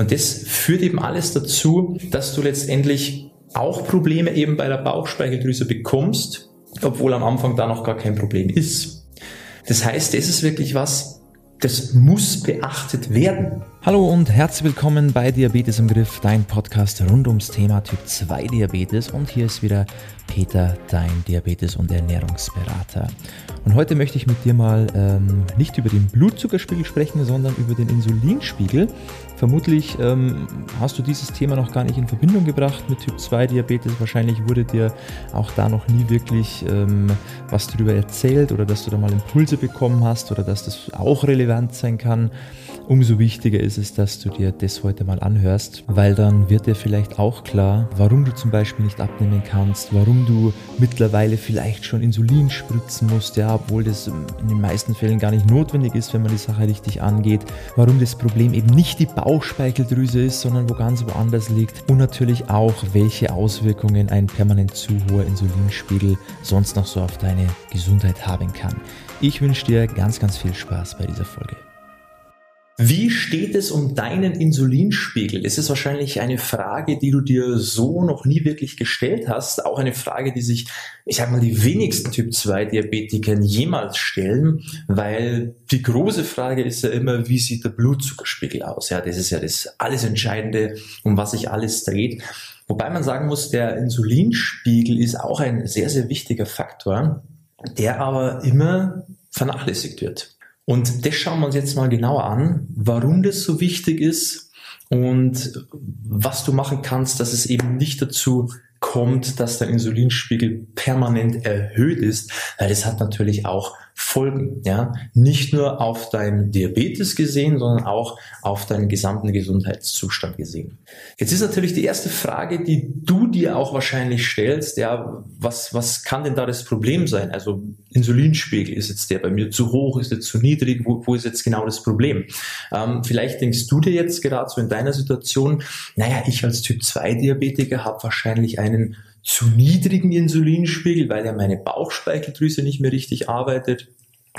Und das führt eben alles dazu, dass du letztendlich auch Probleme eben bei der Bauchspeicheldrüse bekommst, obwohl am Anfang da noch gar kein Problem ist. Das heißt, das ist wirklich was, das muss beachtet werden. Hallo und herzlich willkommen bei Diabetes im Griff, dein Podcast rund ums Thema Typ 2 Diabetes. Und hier ist wieder Peter, dein Diabetes- und Ernährungsberater. Und heute möchte ich mit dir mal ähm, nicht über den Blutzuckerspiegel sprechen, sondern über den Insulinspiegel. Vermutlich ähm, hast du dieses Thema noch gar nicht in Verbindung gebracht mit Typ 2 Diabetes. Wahrscheinlich wurde dir auch da noch nie wirklich ähm, was darüber erzählt oder dass du da mal Impulse bekommen hast oder dass das auch relevant sein kann. Umso wichtiger ist es, dass du dir das heute mal anhörst, weil dann wird dir vielleicht auch klar, warum du zum Beispiel nicht abnehmen kannst, warum du mittlerweile vielleicht schon Insulin spritzen musst, ja, obwohl das in den meisten Fällen gar nicht notwendig ist, wenn man die Sache richtig angeht, warum das Problem eben nicht die Bauchspeicheldrüse ist, sondern wo ganz woanders liegt und natürlich auch, welche Auswirkungen ein permanent zu hoher Insulinspiegel sonst noch so auf deine Gesundheit haben kann. Ich wünsche dir ganz, ganz viel Spaß bei dieser Folge. Wie steht es um deinen Insulinspiegel? Es ist wahrscheinlich eine Frage, die du dir so noch nie wirklich gestellt hast. Auch eine Frage, die sich, ich sag mal, die wenigsten Typ 2 Diabetiker jemals stellen, weil die große Frage ist ja immer, wie sieht der Blutzuckerspiegel aus? Ja, das ist ja das alles Entscheidende, um was sich alles dreht. Wobei man sagen muss, der Insulinspiegel ist auch ein sehr, sehr wichtiger Faktor, der aber immer vernachlässigt wird. Und das schauen wir uns jetzt mal genauer an, warum das so wichtig ist und was du machen kannst, dass es eben nicht dazu kommt, dass der Insulinspiegel permanent erhöht ist, weil das hat natürlich auch Folgen, ja, nicht nur auf dein Diabetes gesehen, sondern auch auf deinen gesamten Gesundheitszustand gesehen. Jetzt ist natürlich die erste Frage, die du dir auch wahrscheinlich stellst, ja, was, was kann denn da das Problem sein? Also Insulinspiegel, ist jetzt der bei mir zu hoch, ist jetzt zu niedrig, wo, wo ist jetzt genau das Problem? Ähm, vielleicht denkst du dir jetzt gerade so in deiner Situation, naja, ich als Typ 2 Diabetiker habe wahrscheinlich einen zu niedrigen Insulinspiegel, weil ja meine Bauchspeicheldrüse nicht mehr richtig arbeitet.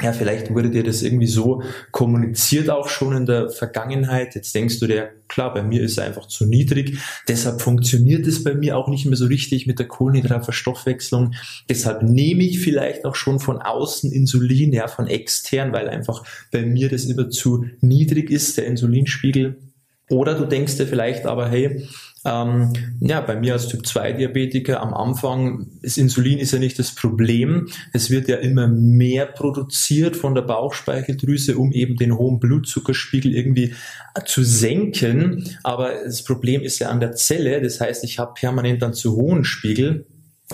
Ja, vielleicht wurde dir das irgendwie so kommuniziert auch schon in der Vergangenheit. Jetzt denkst du dir, klar, bei mir ist er einfach zu niedrig. Deshalb funktioniert es bei mir auch nicht mehr so richtig mit der Kohlenhydratverstoffwechslung. Deshalb nehme ich vielleicht auch schon von außen Insulin, ja, von extern, weil einfach bei mir das immer zu niedrig ist, der Insulinspiegel. Oder du denkst dir vielleicht aber, hey, ähm, ja, bei mir als Typ 2 Diabetiker am Anfang ist Insulin ist ja nicht das Problem. Es wird ja immer mehr produziert von der Bauchspeicheldrüse, um eben den hohen Blutzuckerspiegel irgendwie zu senken. Aber das Problem ist ja an der Zelle. Das heißt, ich habe permanent dann zu hohen Spiegel.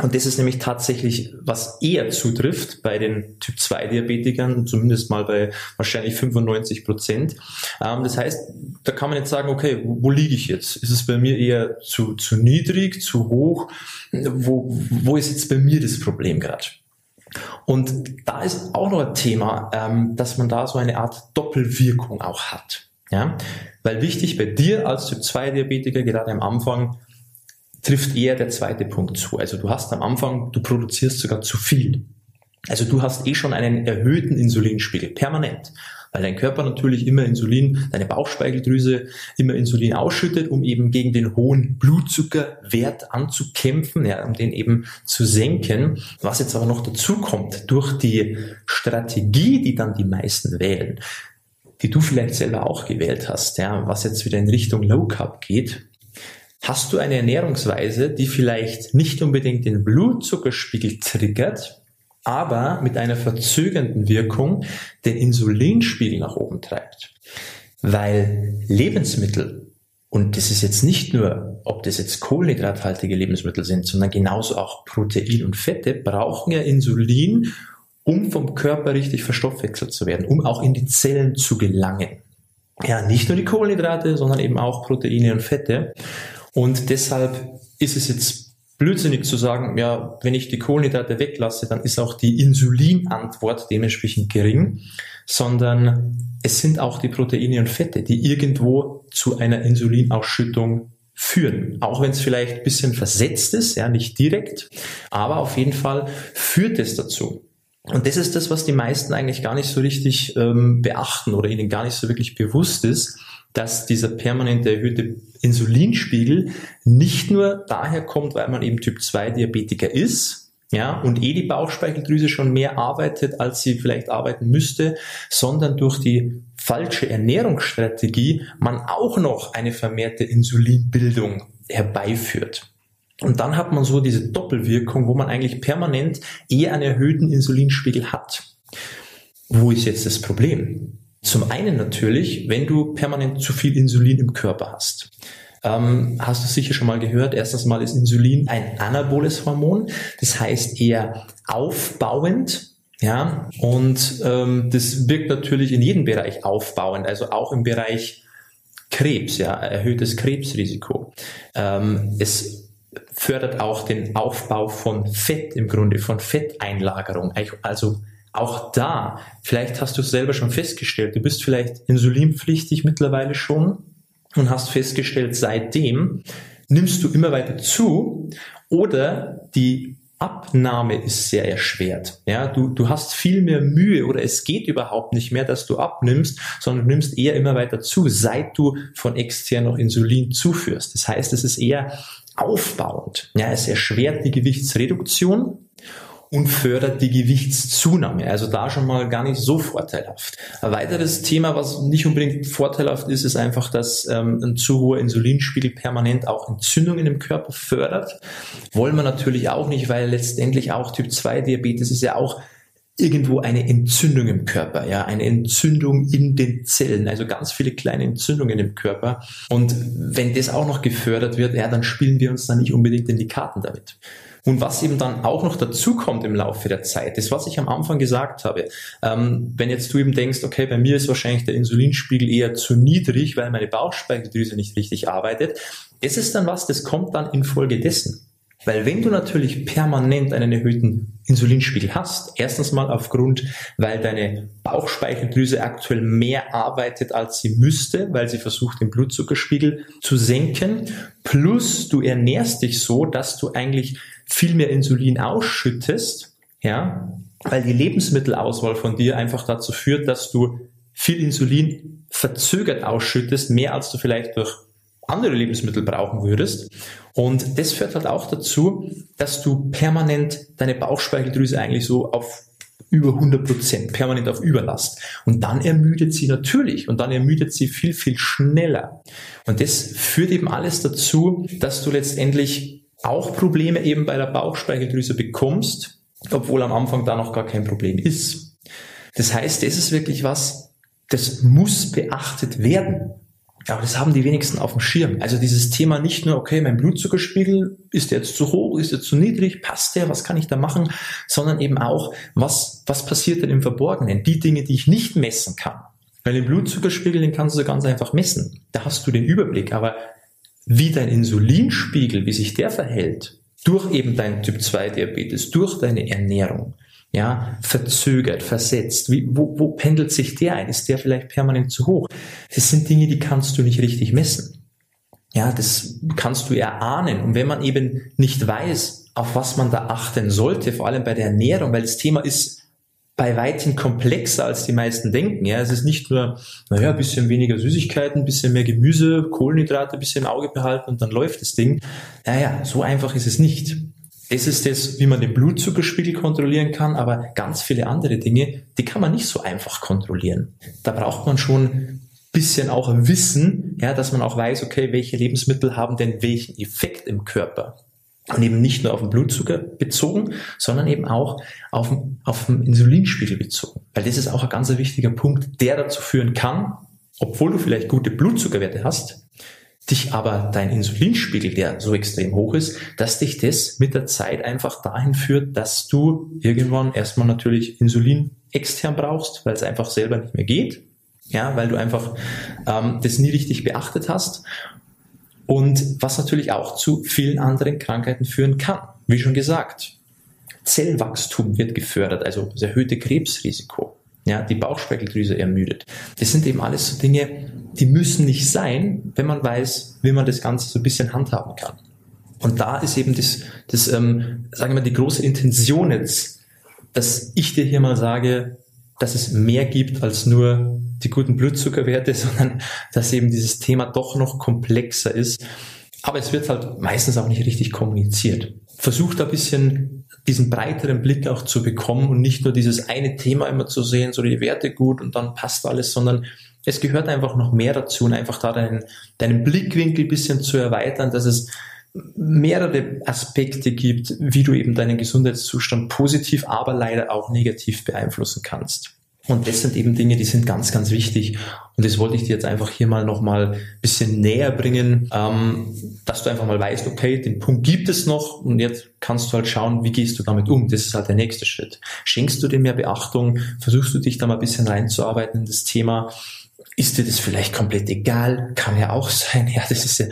Und das ist nämlich tatsächlich, was eher zutrifft bei den Typ 2 Diabetikern, zumindest mal bei wahrscheinlich 95 Prozent. Ähm, das heißt, da kann man jetzt sagen, okay, wo, wo liege ich jetzt? Ist es bei mir eher zu, zu niedrig, zu hoch? Wo, wo ist jetzt bei mir das Problem gerade? Und da ist auch noch ein Thema, ähm, dass man da so eine Art Doppelwirkung auch hat. Ja? Weil wichtig bei dir als Typ 2 Diabetiker, gerade am Anfang, trifft eher der zweite Punkt zu. Also du hast am Anfang, du produzierst sogar zu viel. Also du hast eh schon einen erhöhten Insulinspiegel, permanent. Weil dein Körper natürlich immer Insulin, deine Bauchspeicheldrüse immer Insulin ausschüttet, um eben gegen den hohen Blutzuckerwert anzukämpfen, ja, um den eben zu senken. Was jetzt aber noch dazu kommt, durch die Strategie, die dann die meisten wählen, die du vielleicht selber auch gewählt hast, ja, was jetzt wieder in Richtung Low Carb geht, Hast du eine Ernährungsweise, die vielleicht nicht unbedingt den Blutzuckerspiegel triggert, aber mit einer verzögernden Wirkung den Insulinspiegel nach oben treibt? Weil Lebensmittel, und das ist jetzt nicht nur, ob das jetzt kohlenhydrathaltige Lebensmittel sind, sondern genauso auch Protein und Fette, brauchen ja Insulin, um vom Körper richtig verstoffwechselt zu werden, um auch in die Zellen zu gelangen. Ja, nicht nur die Kohlenhydrate, sondern eben auch Proteine und Fette. Und deshalb ist es jetzt blödsinnig zu sagen, ja, wenn ich die Kohlenhydrate weglasse, dann ist auch die Insulinantwort dementsprechend gering, sondern es sind auch die Proteine und Fette, die irgendwo zu einer Insulinausschüttung führen. Auch wenn es vielleicht ein bisschen versetzt ist, ja, nicht direkt, aber auf jeden Fall führt es dazu. Und das ist das, was die meisten eigentlich gar nicht so richtig ähm, beachten oder ihnen gar nicht so wirklich bewusst ist, dass dieser permanent erhöhte Insulinspiegel nicht nur daher kommt, weil man eben Typ 2 Diabetiker ist, ja, und eh die Bauchspeicheldrüse schon mehr arbeitet, als sie vielleicht arbeiten müsste, sondern durch die falsche Ernährungsstrategie man auch noch eine vermehrte Insulinbildung herbeiführt. Und dann hat man so diese Doppelwirkung, wo man eigentlich permanent eher einen erhöhten Insulinspiegel hat. Wo ist jetzt das Problem? Zum einen natürlich, wenn du permanent zu viel Insulin im Körper hast. Ähm, hast du sicher schon mal gehört, erstens mal ist Insulin ein anaboles Hormon, das heißt eher aufbauend, ja, und ähm, das wirkt natürlich in jedem Bereich aufbauend, also auch im Bereich Krebs, ja, erhöhtes Krebsrisiko. Ähm, es fördert auch den Aufbau von Fett im Grunde, von Fetteinlagerung. Also auch da, vielleicht hast du es selber schon festgestellt, du bist vielleicht insulinpflichtig mittlerweile schon und hast festgestellt, seitdem nimmst du immer weiter zu oder die Abnahme ist sehr erschwert. Ja, du, du hast viel mehr Mühe oder es geht überhaupt nicht mehr, dass du abnimmst, sondern du nimmst eher immer weiter zu, seit du von extern noch Insulin zuführst. Das heißt, es ist eher aufbauend. Ja, es erschwert die Gewichtsreduktion und fördert die Gewichtszunahme. Also da schon mal gar nicht so vorteilhaft. Ein weiteres Thema, was nicht unbedingt vorteilhaft ist, ist einfach, dass ähm, ein zu hoher Insulinspiegel permanent auch Entzündungen im Körper fördert. Wollen wir natürlich auch nicht, weil letztendlich auch Typ 2 Diabetes ist ja auch irgendwo eine Entzündung im Körper, ja, eine Entzündung in den Zellen, also ganz viele kleine Entzündungen im Körper. Und wenn das auch noch gefördert wird, ja, dann spielen wir uns da nicht unbedingt in die Karten damit. Und was eben dann auch noch dazu kommt im Laufe der Zeit, ist, was ich am Anfang gesagt habe. Ähm, wenn jetzt du eben denkst, okay, bei mir ist wahrscheinlich der Insulinspiegel eher zu niedrig, weil meine Bauchspeicheldrüse nicht richtig arbeitet, das ist dann was, das kommt dann infolgedessen. Weil wenn du natürlich permanent einen erhöhten Insulinspiegel hast, erstens mal aufgrund, weil deine Bauchspeicheldrüse aktuell mehr arbeitet, als sie müsste, weil sie versucht, den Blutzuckerspiegel zu senken, plus du ernährst dich so, dass du eigentlich viel mehr Insulin ausschüttest, ja, weil die Lebensmittelauswahl von dir einfach dazu führt, dass du viel Insulin verzögert ausschüttest, mehr als du vielleicht durch andere Lebensmittel brauchen würdest. Und das führt halt auch dazu, dass du permanent deine Bauchspeicheldrüse eigentlich so auf über 100 Prozent, permanent auf Überlast. Und dann ermüdet sie natürlich und dann ermüdet sie viel, viel schneller. Und das führt eben alles dazu, dass du letztendlich auch Probleme eben bei der Bauchspeicheldrüse bekommst, obwohl am Anfang da noch gar kein Problem ist. Das heißt, das ist wirklich was, das muss beachtet werden. Aber das haben die wenigsten auf dem Schirm. Also dieses Thema nicht nur, okay, mein Blutzuckerspiegel ist jetzt zu hoch, ist jetzt zu niedrig, passt der, was kann ich da machen, sondern eben auch, was, was passiert denn im Verborgenen? Die Dinge, die ich nicht messen kann. Weil den Blutzuckerspiegel, den kannst du ganz einfach messen. Da hast du den Überblick. Aber wie dein Insulinspiegel, wie sich der verhält, durch eben dein Typ 2 Diabetes, durch deine Ernährung, ja, verzögert, versetzt. Wie, wo, wo pendelt sich der ein? Ist der vielleicht permanent zu hoch? Das sind Dinge, die kannst du nicht richtig messen. Ja, das kannst du erahnen. Und wenn man eben nicht weiß, auf was man da achten sollte, vor allem bei der Ernährung, weil das Thema ist bei weitem komplexer, als die meisten denken. Ja, es ist nicht nur, naja, ein bisschen weniger Süßigkeiten, ein bisschen mehr Gemüse, Kohlenhydrate ein bisschen im Auge behalten und dann läuft das Ding. Naja, so einfach ist es nicht. Es ist das, wie man den Blutzuckerspiegel kontrollieren kann, aber ganz viele andere Dinge, die kann man nicht so einfach kontrollieren. Da braucht man schon ein bisschen auch Wissen, ja, dass man auch weiß, okay, welche Lebensmittel haben denn welchen Effekt im Körper. Und eben nicht nur auf den Blutzucker bezogen, sondern eben auch auf, auf den Insulinspiegel bezogen. Weil das ist auch ein ganz wichtiger Punkt, der dazu führen kann, obwohl du vielleicht gute Blutzuckerwerte hast, dich aber dein Insulinspiegel, der so extrem hoch ist, dass dich das mit der Zeit einfach dahin führt, dass du irgendwann erstmal natürlich Insulin extern brauchst, weil es einfach selber nicht mehr geht. Ja, weil du einfach ähm, das nie richtig beachtet hast und was natürlich auch zu vielen anderen Krankheiten führen kann. Wie schon gesagt, Zellwachstum wird gefördert, also das erhöhte Krebsrisiko. Ja, die Bauchspeicheldrüse ermüdet. Das sind eben alles so Dinge, die müssen nicht sein, wenn man weiß, wie man das Ganze so ein bisschen handhaben kann. Und da ist eben das, das ähm, sagen wir mal, die große Intention jetzt, dass ich dir hier mal sage, dass es mehr gibt als nur die guten Blutzuckerwerte, sondern dass eben dieses Thema doch noch komplexer ist. Aber es wird halt meistens auch nicht richtig kommuniziert. Versucht ein bisschen diesen breiteren Blick auch zu bekommen und nicht nur dieses eine Thema immer zu sehen, so die Werte gut und dann passt alles, sondern es gehört einfach noch mehr dazu und einfach da deinen, deinen Blickwinkel ein bisschen zu erweitern, dass es mehrere Aspekte gibt, wie du eben deinen Gesundheitszustand positiv, aber leider auch negativ beeinflussen kannst. Und das sind eben Dinge, die sind ganz, ganz wichtig. Und das wollte ich dir jetzt einfach hier mal nochmal ein bisschen näher bringen, ähm, dass du einfach mal weißt, okay, den Punkt gibt es noch und jetzt kannst du halt schauen, wie gehst du damit um. Das ist halt der nächste Schritt. Schenkst du dem mehr Beachtung? Versuchst du dich da mal ein bisschen reinzuarbeiten in das Thema? Ist dir das vielleicht komplett egal? Kann ja auch sein. Ja, das ist ja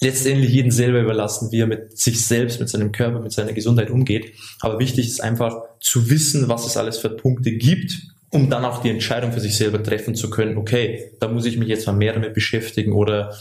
letztendlich jeden selber überlassen, wie er mit sich selbst, mit seinem Körper, mit seiner Gesundheit umgeht. Aber wichtig ist einfach zu wissen, was es alles für Punkte gibt, um dann auch die Entscheidung für sich selber treffen zu können, okay, da muss ich mich jetzt mal mehr damit beschäftigen oder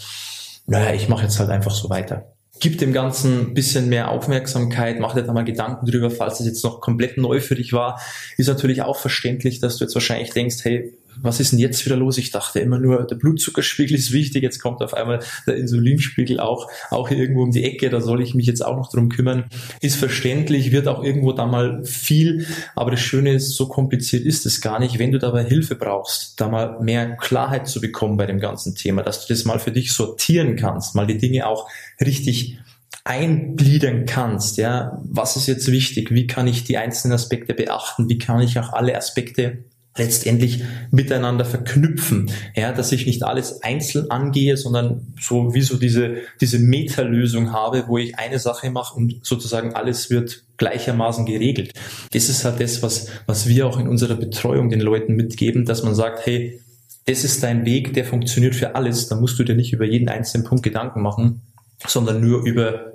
naja, ich mache jetzt halt einfach so weiter. Gib dem Ganzen ein bisschen mehr Aufmerksamkeit, mach dir da mal Gedanken drüber, falls es jetzt noch komplett neu für dich war. Ist natürlich auch verständlich, dass du jetzt wahrscheinlich denkst, hey, was ist denn jetzt wieder los? Ich dachte immer nur, der Blutzuckerspiegel ist wichtig, jetzt kommt auf einmal der Insulinspiegel auch, auch irgendwo um die Ecke, da soll ich mich jetzt auch noch drum kümmern. Ist verständlich, wird auch irgendwo da mal viel, aber das Schöne ist, so kompliziert ist es gar nicht. Wenn du dabei Hilfe brauchst, da mal mehr Klarheit zu bekommen bei dem ganzen Thema, dass du das mal für dich sortieren kannst, mal die Dinge auch richtig eingliedern kannst, ja, was ist jetzt wichtig, wie kann ich die einzelnen Aspekte beachten, wie kann ich auch alle Aspekte letztendlich miteinander verknüpfen, ja, dass ich nicht alles einzeln angehe, sondern so wie so diese, diese Meta-Lösung habe, wo ich eine Sache mache und sozusagen alles wird gleichermaßen geregelt. Das ist halt das, was, was wir auch in unserer Betreuung den Leuten mitgeben, dass man sagt, hey, das ist dein Weg, der funktioniert für alles, da musst du dir nicht über jeden einzelnen Punkt Gedanken machen, sondern nur über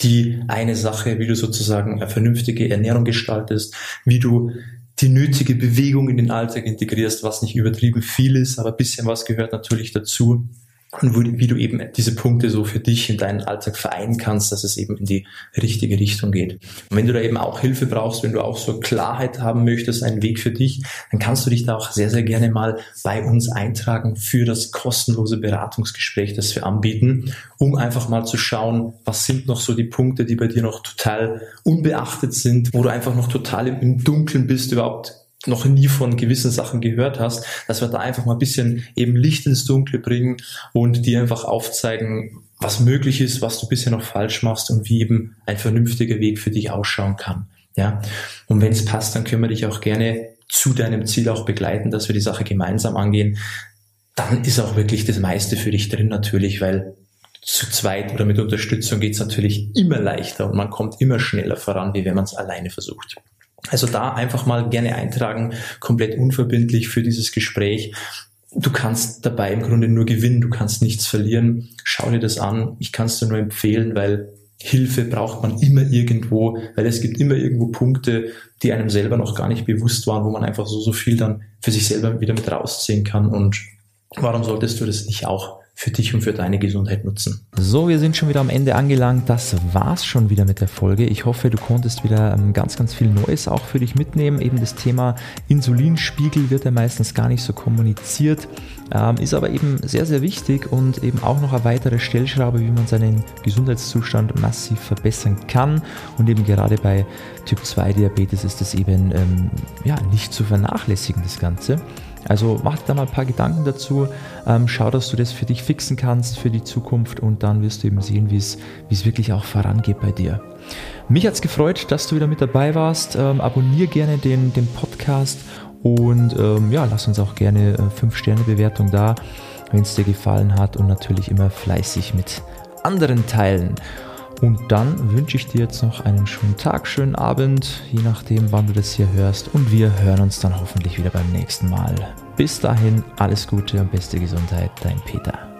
die eine Sache, wie du sozusagen eine vernünftige Ernährung gestaltest, wie du die nötige Bewegung in den Alltag integrierst, was nicht übertrieben viel ist, aber bisschen was gehört natürlich dazu und wie, wie du eben diese Punkte so für dich in deinen Alltag vereinen kannst, dass es eben in die richtige Richtung geht. Und wenn du da eben auch Hilfe brauchst, wenn du auch so Klarheit haben möchtest, einen Weg für dich, dann kannst du dich da auch sehr, sehr gerne mal bei uns eintragen für das kostenlose Beratungsgespräch, das wir anbieten, um einfach mal zu schauen, was sind noch so die Punkte, die bei dir noch total unbeachtet sind, wo du einfach noch total im Dunkeln bist, überhaupt noch nie von gewissen Sachen gehört hast, dass wir da einfach mal ein bisschen eben Licht ins Dunkle bringen und dir einfach aufzeigen, was möglich ist, was du bisher noch falsch machst und wie eben ein vernünftiger Weg für dich ausschauen kann. Ja, und wenn es passt, dann können wir dich auch gerne zu deinem Ziel auch begleiten, dass wir die Sache gemeinsam angehen. Dann ist auch wirklich das meiste für dich drin natürlich, weil zu zweit oder mit Unterstützung geht es natürlich immer leichter und man kommt immer schneller voran, wie wenn man es alleine versucht. Also da einfach mal gerne eintragen, komplett unverbindlich für dieses Gespräch. Du kannst dabei im Grunde nur gewinnen, du kannst nichts verlieren. Schau dir das an. Ich kann es dir nur empfehlen, weil Hilfe braucht man immer irgendwo, weil es gibt immer irgendwo Punkte, die einem selber noch gar nicht bewusst waren, wo man einfach so, so viel dann für sich selber wieder mit rausziehen kann. Und warum solltest du das nicht auch für dich und für deine Gesundheit nutzen. So, wir sind schon wieder am Ende angelangt. Das war's schon wieder mit der Folge. Ich hoffe, du konntest wieder ähm, ganz, ganz viel Neues auch für dich mitnehmen. Eben das Thema Insulinspiegel wird ja meistens gar nicht so kommuniziert, ähm, ist aber eben sehr, sehr wichtig und eben auch noch eine weitere Stellschraube, wie man seinen Gesundheitszustand massiv verbessern kann. Und eben gerade bei Typ 2 Diabetes ist das eben ähm, ja, nicht zu vernachlässigen, das Ganze. Also mach dir da mal ein paar Gedanken dazu, ähm, schau, dass du das für dich fixen kannst für die Zukunft und dann wirst du eben sehen, wie es wirklich auch vorangeht bei dir. Mich hat es gefreut, dass du wieder mit dabei warst. Ähm, abonnier gerne den, den Podcast und ähm, ja, lass uns auch gerne 5-Sterne-Bewertung äh, da, wenn es dir gefallen hat und natürlich immer fleißig mit anderen teilen. Und dann wünsche ich dir jetzt noch einen schönen Tag, schönen Abend, je nachdem, wann du das hier hörst. Und wir hören uns dann hoffentlich wieder beim nächsten Mal. Bis dahin, alles Gute und beste Gesundheit, dein Peter.